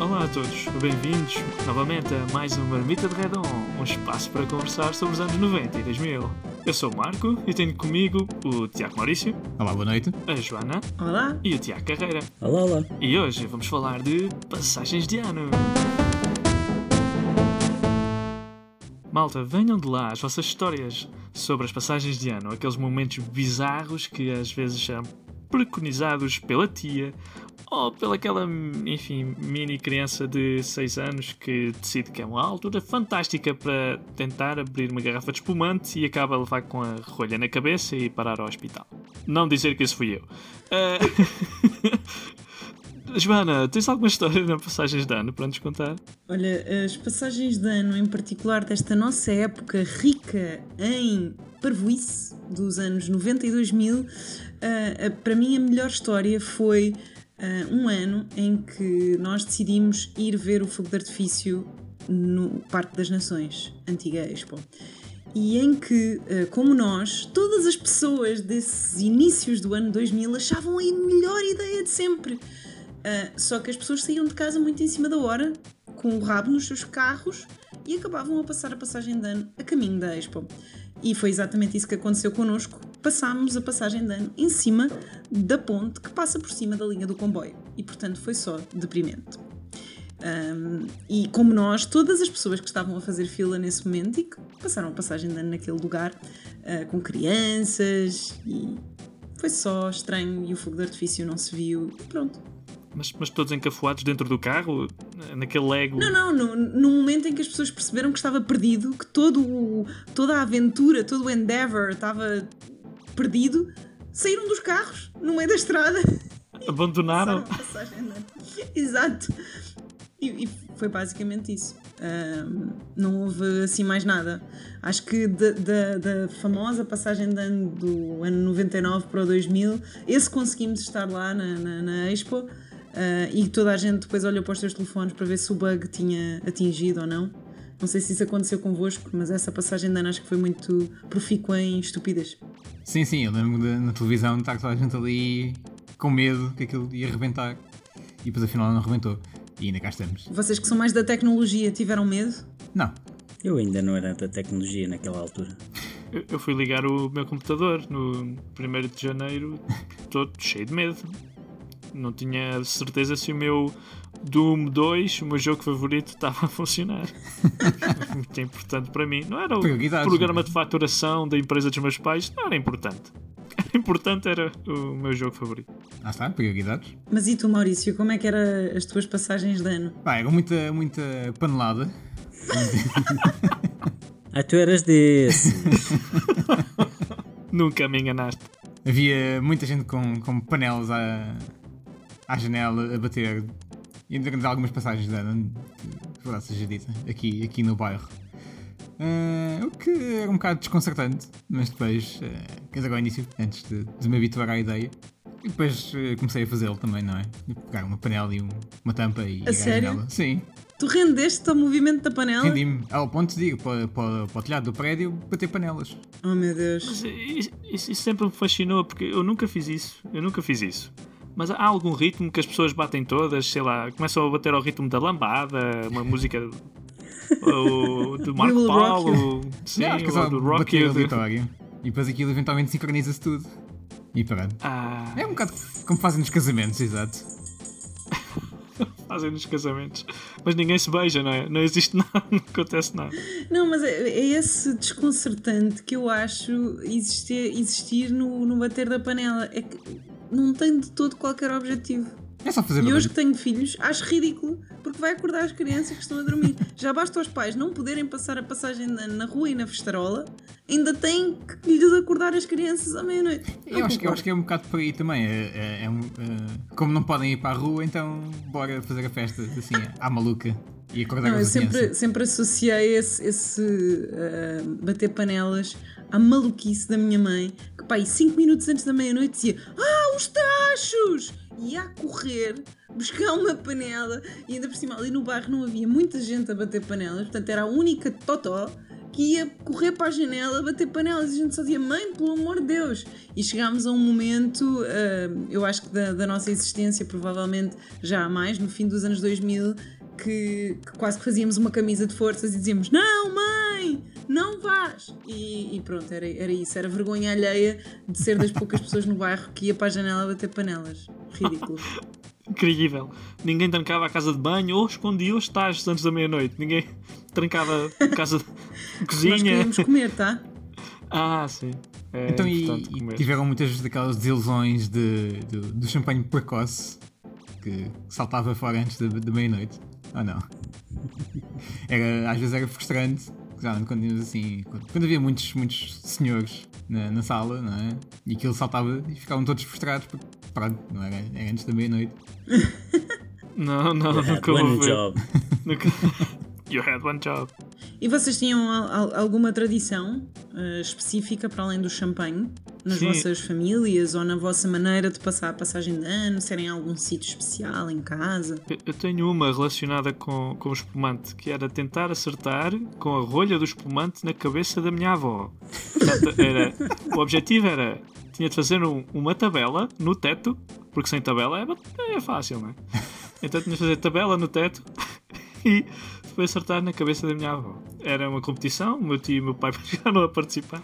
Olá a todos, bem-vindos novamente a mais um Marmita de Redon, um espaço para conversar sobre os anos 90 e 2000. Eu sou o Marco e tenho comigo o Tiago Maurício, Olá, boa noite. a Joana Olá! e o Tiago Carreira. Olá, olá! E hoje vamos falar de passagens de ano. Malta, venham de lá as vossas histórias sobre as passagens de ano, aqueles momentos bizarros que às vezes são preconizados pela tia ou pelaquela, enfim, mini criança de 6 anos que decide que é uma altura fantástica para tentar abrir uma garrafa de espumante e acaba a levar com a rolha na cabeça e parar ao hospital. Não dizer que isso fui eu. Ah, Joana, tens alguma história na passagens de ano para nos contar? Olha, as passagens de ano, em particular desta nossa época rica em parvoíce dos anos 90 e 2000, ah, para mim a melhor história foi ah, um ano em que nós decidimos ir ver o fogo de artifício no Parque das Nações, antiga Expo. E em que, ah, como nós, todas as pessoas desses inícios do ano 2000 achavam a melhor ideia de sempre. Uh, só que as pessoas saíam de casa muito em cima da hora, com o rabo nos seus carros e acabavam a passar a passagem de ano a caminho da Expo. E foi exatamente isso que aconteceu connosco. Passámos a passagem de ano em cima da ponte que passa por cima da linha do comboio. E portanto foi só deprimente. Um, e como nós, todas as pessoas que estavam a fazer fila nesse momento e que passaram a passagem de ano naquele lugar uh, com crianças e foi só estranho e o fogo de artifício não se viu e pronto. Mas, mas todos encafuados dentro do carro, naquele Lego. Não, não, no, no momento em que as pessoas perceberam que estava perdido, que todo o, toda a aventura, todo o endeavor estava perdido, saíram dos carros no meio da estrada. Abandonaram. Passagem ano. Exato. E, e foi basicamente isso. Ahm, não houve assim mais nada. Acho que da, famosa passagem de ano do ano 99 para o 2000, esse conseguimos estar lá na, na, na Expo ah, e toda a gente depois olhou para os seus telefones para ver se o bug tinha atingido ou não. Não sei se isso aconteceu convosco, mas essa passagem de ano acho que foi muito profícua em estúpidas. Sim, sim, eu lembro de, na televisão estar toda a gente ali com medo que aquilo ia arrebentar e depois afinal não arrebentou. E ainda cá estamos. Vocês que são mais da tecnologia tiveram medo? Não, Eu ainda não era da tecnologia naquela altura. Eu, eu fui ligar o meu computador no 1 de janeiro, todo cheio de medo. Não tinha certeza se o meu Doom 2, o meu jogo favorito, estava a funcionar. Muito importante para mim. Não era o programa de faturação da empresa dos meus pais, não era importante. Era importante era o meu jogo favorito. lá está, prioridades. Mas e tu, Maurício, como é que eram as tuas passagens de ano? Pá, era muita, muita panelada. Ah, tu eras desses. Nunca me enganaste. Havia muita gente com, com panelas à, à janela a bater. E ainda algumas passagens de ano, que, verdade seja dita, aqui, aqui no bairro. Ah, o que era um bocado desconcertante, mas depois, uh, quer dizer, ao início, antes de, de me habituar à ideia. E depois eh, comecei a fazê-lo também, não é? Pegar uma panela e um- uma tampa e ligar sério? janela. Sim, Tu rendeste ao movimento da panela? rendi-me ao ponto de ir para, para, para o telhado do prédio bater panelas. Oh meu Deus. Mas isso- isso sempre me fascinou porque eu nunca fiz isso. Eu nunca fiz isso. Mas há algum ritmo que as pessoas batem todas, sei lá, começam a bater ao ritmo da lambada, uma música ou do Marco Paulo, sim, Não, é ou do Rock bater You. aleatório. E depois aquilo eventualmente sincroniza-se tudo. E pronto. Ah, É um bocado como fazem nos casamentos, exato. fazem nos casamentos. Mas ninguém se beija, não é? Não existe nada, não acontece nada. Não, mas é, é esse desconcertante que eu acho existir, existir no, no bater da panela. É que não tem de todo qualquer objetivo. É só fazer E hoje que tenho filhos, acho ridículo, porque vai acordar as crianças que estão a dormir. Já basta aos pais não poderem passar a passagem na, na rua e na festarola, ainda têm que lhes acordar as crianças à meia-noite. Eu acho, que, eu acho que é um bocado por aí também. É, é- é um, é- como não podem ir para a rua, então bora fazer a festa assim, à maluca. E acordar Não, eu as sempre, crianças. sempre associei esse, esse ah, bater panelas à maluquice da minha mãe, pá, 5 minutos antes da meia-noite dizia: Ah, os tachos! E a correr buscar uma panela, e ainda por cima ali no bairro não havia muita gente a bater panelas, portanto era a única totó que ia correr para a janela, bater panelas e a gente só dizia: Mãe, pelo amor de Deus! E chegámos a um momento, uh, eu acho que da, da, nossa existência, provavelmente já há mais, no fim dos anos 2000, que, que quase que fazíamos uma camisa de forças e dizíamos: Não, mãe! Não vás! E, e pronto, era, era isso. Era vergonha alheia de ser das poucas pessoas no bairro que ia para a janela bater panelas. Ridículo. Incrível. Ninguém trancava a casa de banho ou escondia os estágios antes da meia-noite. Ninguém trancava a casa de cozinha. Nós queríamos comer, tá? Ah, sim. É então, e, e, tiveram muitas daquelas desilusões de, de, do champanhe precoce que saltava fora antes da meia-noite? Ou não? Era, às vezes era frustrante quando, assim, quando, havia muitos, muitos senhores na, na, sala, não é? E aquilo saltava e ficavam todos frustrados porque, pronto, não era, era antes da meia-noite. não, não, nunca job. nunca... You had one job. E vocês tinham alguma tradição uh, específica para além do champanhe? Nas Sim. vossas famílias ou na vossa maneira de passar a passagem de ano? Serem algum sítio especial em casa? Eu tenho uma relacionada com, com o espumante, que era tentar acertar com a rolha do espumante na cabeça da minha avó. Portanto, era, o objetivo era tinha de fazer um, uma tabela no teto, porque sem tabela é, é fácil, não é? Então tinha de fazer tabela no teto e foi acertar na cabeça da minha avó. Era uma competição, o meu tio e o meu pai chegaram a participar.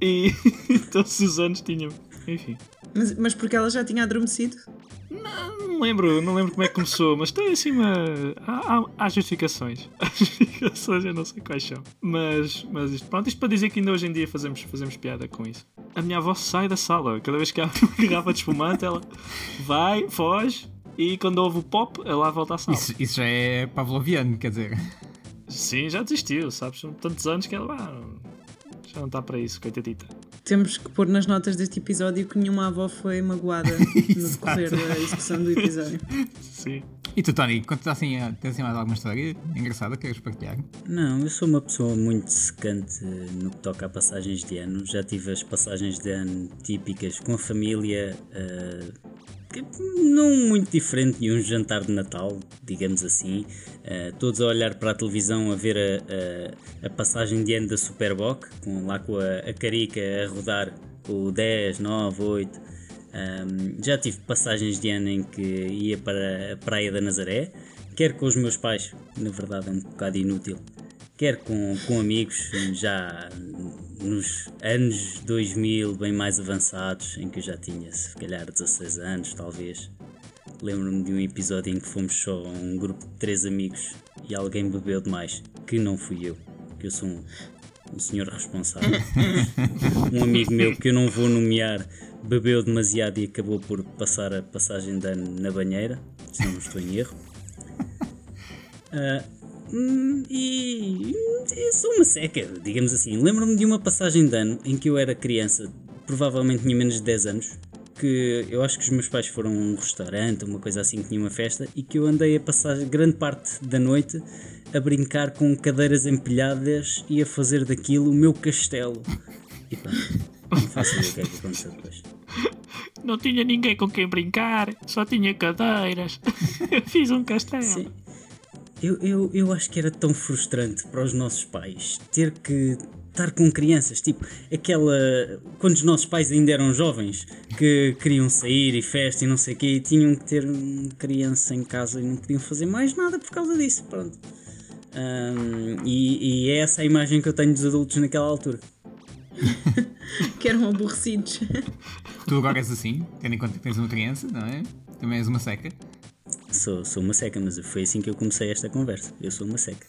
E todos os anos tinham. Enfim. Mas, mas porque ela já tinha adormecido? Não, não lembro, não lembro como é que começou, mas tem assim uma. Há, há, há justificações. Há justificações, eu não sei quais são. Mas, mas isto, pronto, isto para dizer que ainda hoje em dia fazemos, fazemos piada com isso. A minha avó sai da sala, cada vez que há uma garrafa de espumante, ela vai, foge, e quando houve o pop, ela volta à sala. Isso, isso já é pavloviano, quer dizer. Sim, já desistiu, sabes? São tantos anos que ela ah, já não está para isso, coitadita. Temos que pôr nas notas deste episódio que nenhuma avó foi magoada no decorrer da execução do episódio. Sim. E tu, Tony, quando assim, tens assim mais alguma história engraçada que queres partilhar? Não, eu sou uma pessoa muito secante no que toca a passagens de ano. Já tive as passagens de ano típicas com a família. Uh, não muito diferente de um jantar de Natal, digamos assim. Uh, todos a olhar para a televisão a ver a, a, a passagem de ano da Superboc, com, lá com a, a carica a rodar com o 10, 9, 8. Um, já tive passagens de ano em que ia para a Praia da Nazaré, quer com os meus pais, na verdade é um bocado inútil, quer com, com amigos, já nos anos 2000, bem mais avançados, em que eu já tinha se calhar 16 anos, talvez. Lembro-me de um episódio em que fomos só um grupo de três amigos e alguém bebeu demais, que não fui eu, que eu sou um, um senhor responsável. um amigo meu que eu não vou nomear bebeu demasiado e acabou por passar a passagem de ano na banheira, se não estou em erro. Uh, e, e sou uma seca, digamos assim. Lembro-me de uma passagem de ano em que eu era criança, provavelmente tinha menos de 10 anos, que eu acho que os meus pais foram a um restaurante, uma coisa assim que tinha uma festa, e que eu andei a passar grande parte da noite a brincar com cadeiras empilhadas e a fazer daquilo o meu castelo. E pá, não faço ideia o que é que aconteceu depois. Não tinha ninguém com quem brincar, só tinha cadeiras. Fiz um castelo. Sim. Eu, eu, eu acho que era tão frustrante para os nossos pais ter que estar com crianças, tipo aquela. quando os nossos pais ainda eram jovens, que queriam sair e festa e não sei o quê, e tinham que ter uma criança em casa e não podiam fazer mais nada por causa disso, pronto. Um, e, e é essa a imagem que eu tenho dos adultos naquela altura. que eram aborrecidos. Tu agora és assim, tendo em conta que tens uma criança, não é? Também és uma seca. Sou, sou uma seca, mas foi assim que eu comecei esta conversa. Eu sou uma seca.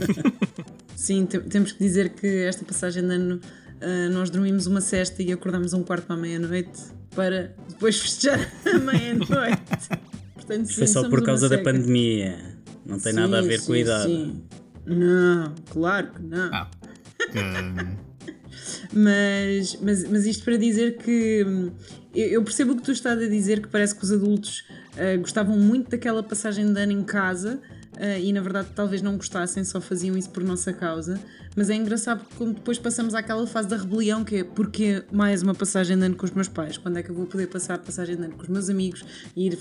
Sim, temos que dizer que esta passagem de ano uh, nós dormimos uma cesta e acordamos um quarto para a meia-noite para depois festejar a meia-noite. Portanto, sim, foi só por causa da pandemia. Não tem sim, nada a ver sim, com a idade. Sim. Não, claro que não. Ah. mas, mas, mas isto para dizer que hum, eu percebo o que tu estás a dizer, que parece que os adultos uh, gostavam muito daquela passagem de ano em casa uh, e na verdade talvez não gostassem, só faziam isso por nossa causa. Mas é engraçado porque como depois passamos àquela fase da rebelião que é porque mais uma passagem de ano com os meus pais? Quando é que eu vou poder passar a passagem de ano com os meus amigos, ir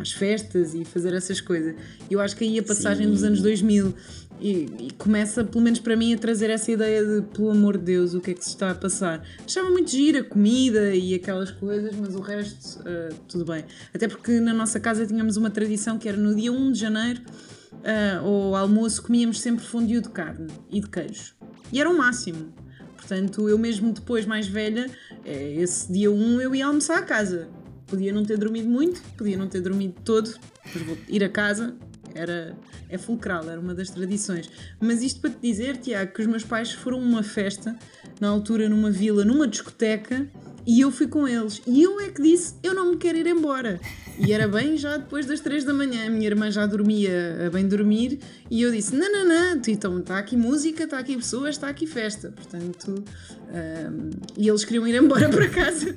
às festas e fazer essas coisas? Eu acho que aí a passagem Sim. dos anos 2000 E, e, começa, pelo menos para mim, a trazer essa ideia de, pelo amor de Deus, o que é que se está a passar. Achava muito gira a comida e aquelas coisas, mas o resto, uh, tudo bem. Até porque na nossa casa tínhamos uma tradição que era no dia 1 de janeiro, uh, ao almoço, comíamos sempre fondue de carne e de queijo. E era o máximo. Portanto, eu mesmo depois, mais velha, eh, esse dia 1 eu ia almoçar a casa. Podia não ter dormido muito, podia não ter dormido todo, mas vou ir a casa, era é fulcral, era uma das tradições. Mas isto para te dizer, Tiago, que os meus pais foram a uma festa, na altura numa vila, numa discoteca, e eu fui com eles. E eu é que disse: Eu não me quero ir embora. E era bem já depois das 3 da manhã. A minha irmã já dormia a bem dormir. E eu disse: Não, não, não. Então está aqui música, está aqui pessoas, está aqui festa. Portanto. Um, e eles queriam ir embora para casa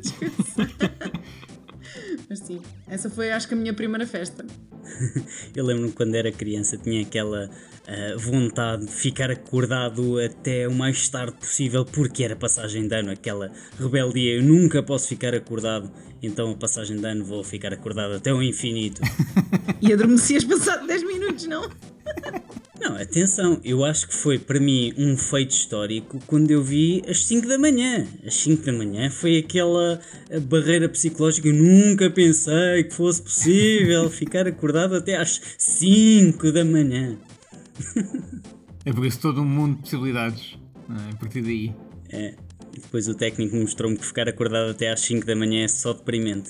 Mas sim, essa foi acho que a minha primeira festa. Eu lembro-me quando era criança tinha aquela uh, vontade de ficar acordado até o mais tarde possível porque era passagem de ano, aquela rebeldia. Eu nunca posso ficar acordado, então a passagem de ano vou ficar acordado até o infinito. e adormecias passado 10 minutos, não? Não, atenção, eu acho que foi para mim um feito histórico quando eu vi às 5 da manhã. Às 5 da manhã foi aquela barreira psicológica. Eu nunca pensei que fosse possível ficar acordado até às 5 da manhã. É por isso todo um mundo de possibilidades. É? A partir daí. É. Depois o técnico mostrou-me que ficar acordado até às 5 da manhã é só deprimente.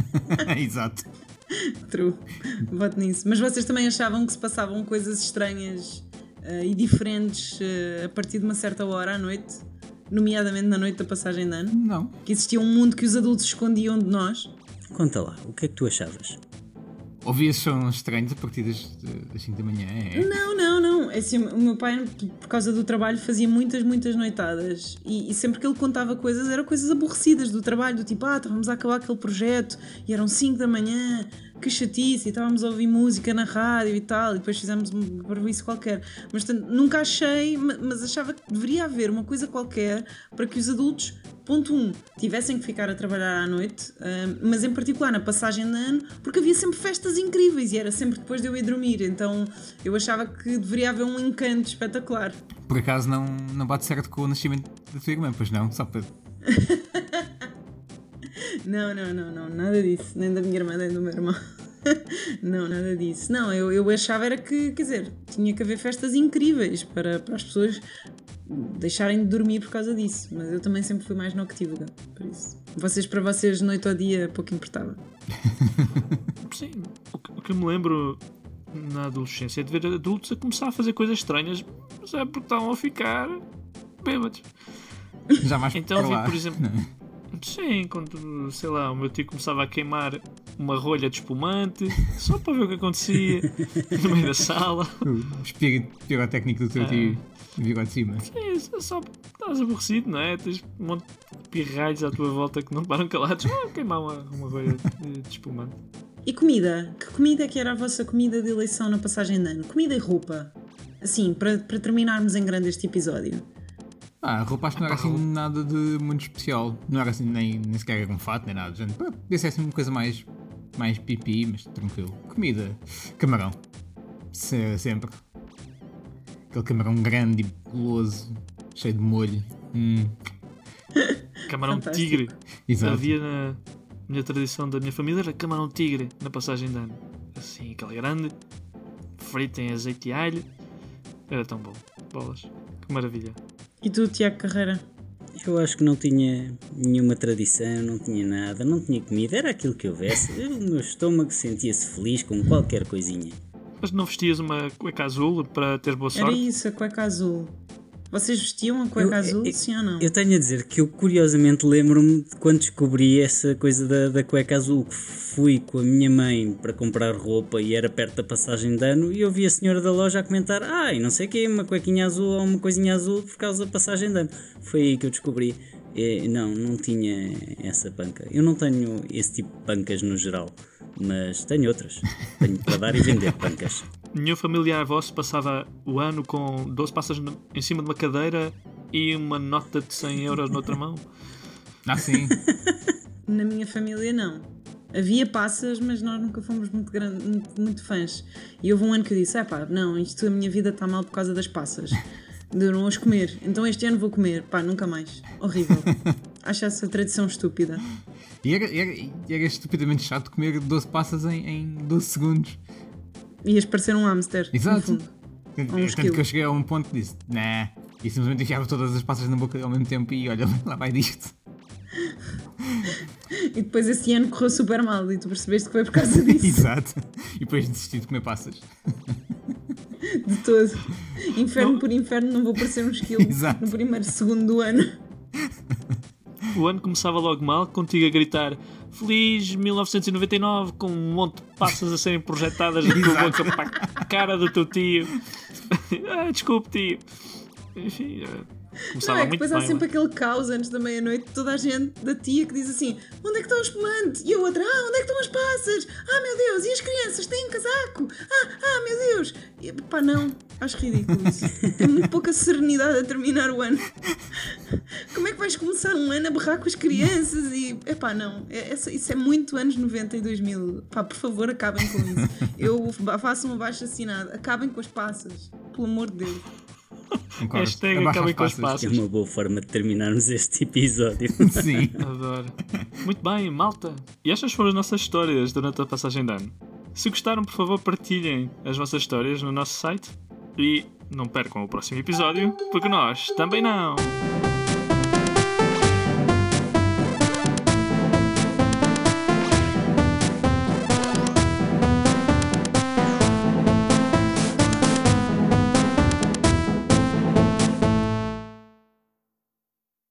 Exato. True. Voto nisso. Mas vocês também achavam que se passavam coisas estranhas uh, e diferentes uh, a partir de uma certa hora à noite? Nomeadamente na noite da passagem de ano? Não. Que existia um mundo que os adultos escondiam de nós? Conta lá, o que é que tu achavas? Ouvia sons estranhos a partir das, das 5 da manhã? É? Não, não, assim, o meu pai, por causa do trabalho, fazia muitas, muitas noitadas. E, e, sempre que ele contava coisas, eram coisas aborrecidas do trabalho, do tipo, ah, estávamos a acabar aquele projeto e eram 5 da manhã que chatice, e estávamos a ouvir música na rádio e tal, e depois fizemos um isso qualquer. Mas portanto, nunca achei, mas achava que deveria haver uma coisa qualquer para que os adultos, ponto 1, um, tivessem que ficar a trabalhar à noite, mas em particular na passagem de ano, porque havia sempre festas incríveis e era sempre depois de eu ir dormir, então eu achava que deveria haver um encanto espetacular. Por acaso não, não bate certo com o nascimento da tua irmã, pois não? Só para. Não, não, não, não, nada disso. Nem da minha irmã, nem do meu irmão. não, nada disso. Não, eu, eu achava era que, quer dizer, tinha que haver festas incríveis para, para as pessoas deixarem de dormir por causa disso. Mas eu também sempre fui mais noctívaga, por isso. Vocês, para vocês, noite ou dia, pouco importava. Sim, o que, o que me lembro na adolescência é de ver adultos a começar a fazer coisas estranhas, mas é porque estavam a ficar bêbados. Já mais então vi, por exemplo. Sim, quando, sei lá, o meu tio começava a queimar uma rolha de espumante, só para ver o que acontecia no meio da sala. O espírito pirotécnico do teu tio virou de cima. Sim, só estás aborrecido, não é? Tens um monte de pirralhos à tua volta que não param calados. Ah, queimar uma, uma rolha de, de espumante. E comida? Que comida é que era a vossa comida de eleição na passagem de ano? Comida e roupa? Assim, para, para terminarmos em grande este episódio. Ah, a roupa acho que não era assim nada de muito especial. Não era assim nem, nem sequer era um fato, nem nada. Gente, podia ser assim uma coisa mais, mais pipi, mas tranquilo. Comida, camarão. Se, sempre. Aquele camarão grande e guloso, cheio de molho. Hum. Camarão tigre. Exato. Havia na minha tradição da minha família era camarão tigre na passagem de ano. Assim, aquele grande, frito em azeite e alho. Era tão bom. Bolas. Que maravilha. E tu, Tiago Carreira? Eu acho que não tinha nenhuma tradição, não tinha nada, não tinha comida, era aquilo que houvesse. O meu estômago sentia-se feliz com qualquer coisinha. Mas não vestias uma cueca azul para ter boa sorte? Era isso, a cueca azul. Vocês vestiam a cueca eu, azul, eu, sim ou não? Eu tenho a dizer que eu curiosamente lembro-me de quando descobri essa coisa da, da cueca azul, que fui com a minha mãe para comprar roupa e era perto da passagem de ano e eu vi a senhora da loja a comentar ah, e não sei o que, uma cuequinha azul ou uma coisinha azul por causa da passagem de ano. Foi aí que eu descobri. E, não, não tinha essa panca. Eu não tenho esse tipo de pancas no geral, mas tenho outras. Tenho para dar e vender pancas. Nenhum familiar vosso passava o ano com 12 passas em cima de uma cadeira e uma nota de 100 euros noutra mão? Ah, sim. Na minha família, não. Havia passas, mas nós nunca fomos muito, grande, muito, muito fãs. E houve um ano que eu disse: é pá, não, isto a minha vida está mal por causa das passas. De não as comer. Então este ano vou comer. Pá, nunca mais. Horrível. Acho essa tradição estúpida. E era, era, e era estupidamente chato comer 12 passas em, em 12 segundos. Ias parecer um hamster. Exato. No fundo. Tanto, Um que eu cheguei a um ponto que disse, nah, e simplesmente enfiava todas as passas na boca ao mesmo tempo e olha, lá vai disto. E depois esse ano correu super mal e tu percebeste que foi por causa disso. Exato. E depois desisti de comer passas. de todo. Inferno por inferno, não vou parecer um esquilo Exato. no primeiro segundo do ano. O ano começava logo mal, contigo a gritar Feliz 1999, com um monte de passas a serem projetadas da tua boca para a cara do teu tio. ah, desculpe, tio. Enfim, eh, Não começava é que muito depois bem. há sempre aquele caos antes da meia-noite, toda a gente da tia que diz assim: onde é que está o espumante? E a outra: ah, onde é que estão as passas? Ah, meu Deus, e as crianças têm casaco? Ah, ah, meu Deus! E, pá, não, acho ridículo isso. Tem muito pouca serenidade a terminar o ano. Como é que vais começar um ano a berrar com as crianças? E, epá, não, é, essa- isso é muito anos 90 e 2000. Pá, por favor, acabem com isso. Eu faço um abaixo assinado, acabem com as passas, pelo amor de Deus. Concordo. Hashtag Abaixa acabem com as passas. É uma boa forma de terminarmos este episódio. Sim. Adoro. Muito bem, malta. E estas foram as nossas histórias durante a passagem de ano. Se gostaram, por favor, partilhem as vossas histórias no nosso site. E não percam o próximo episódio, porque nós também não.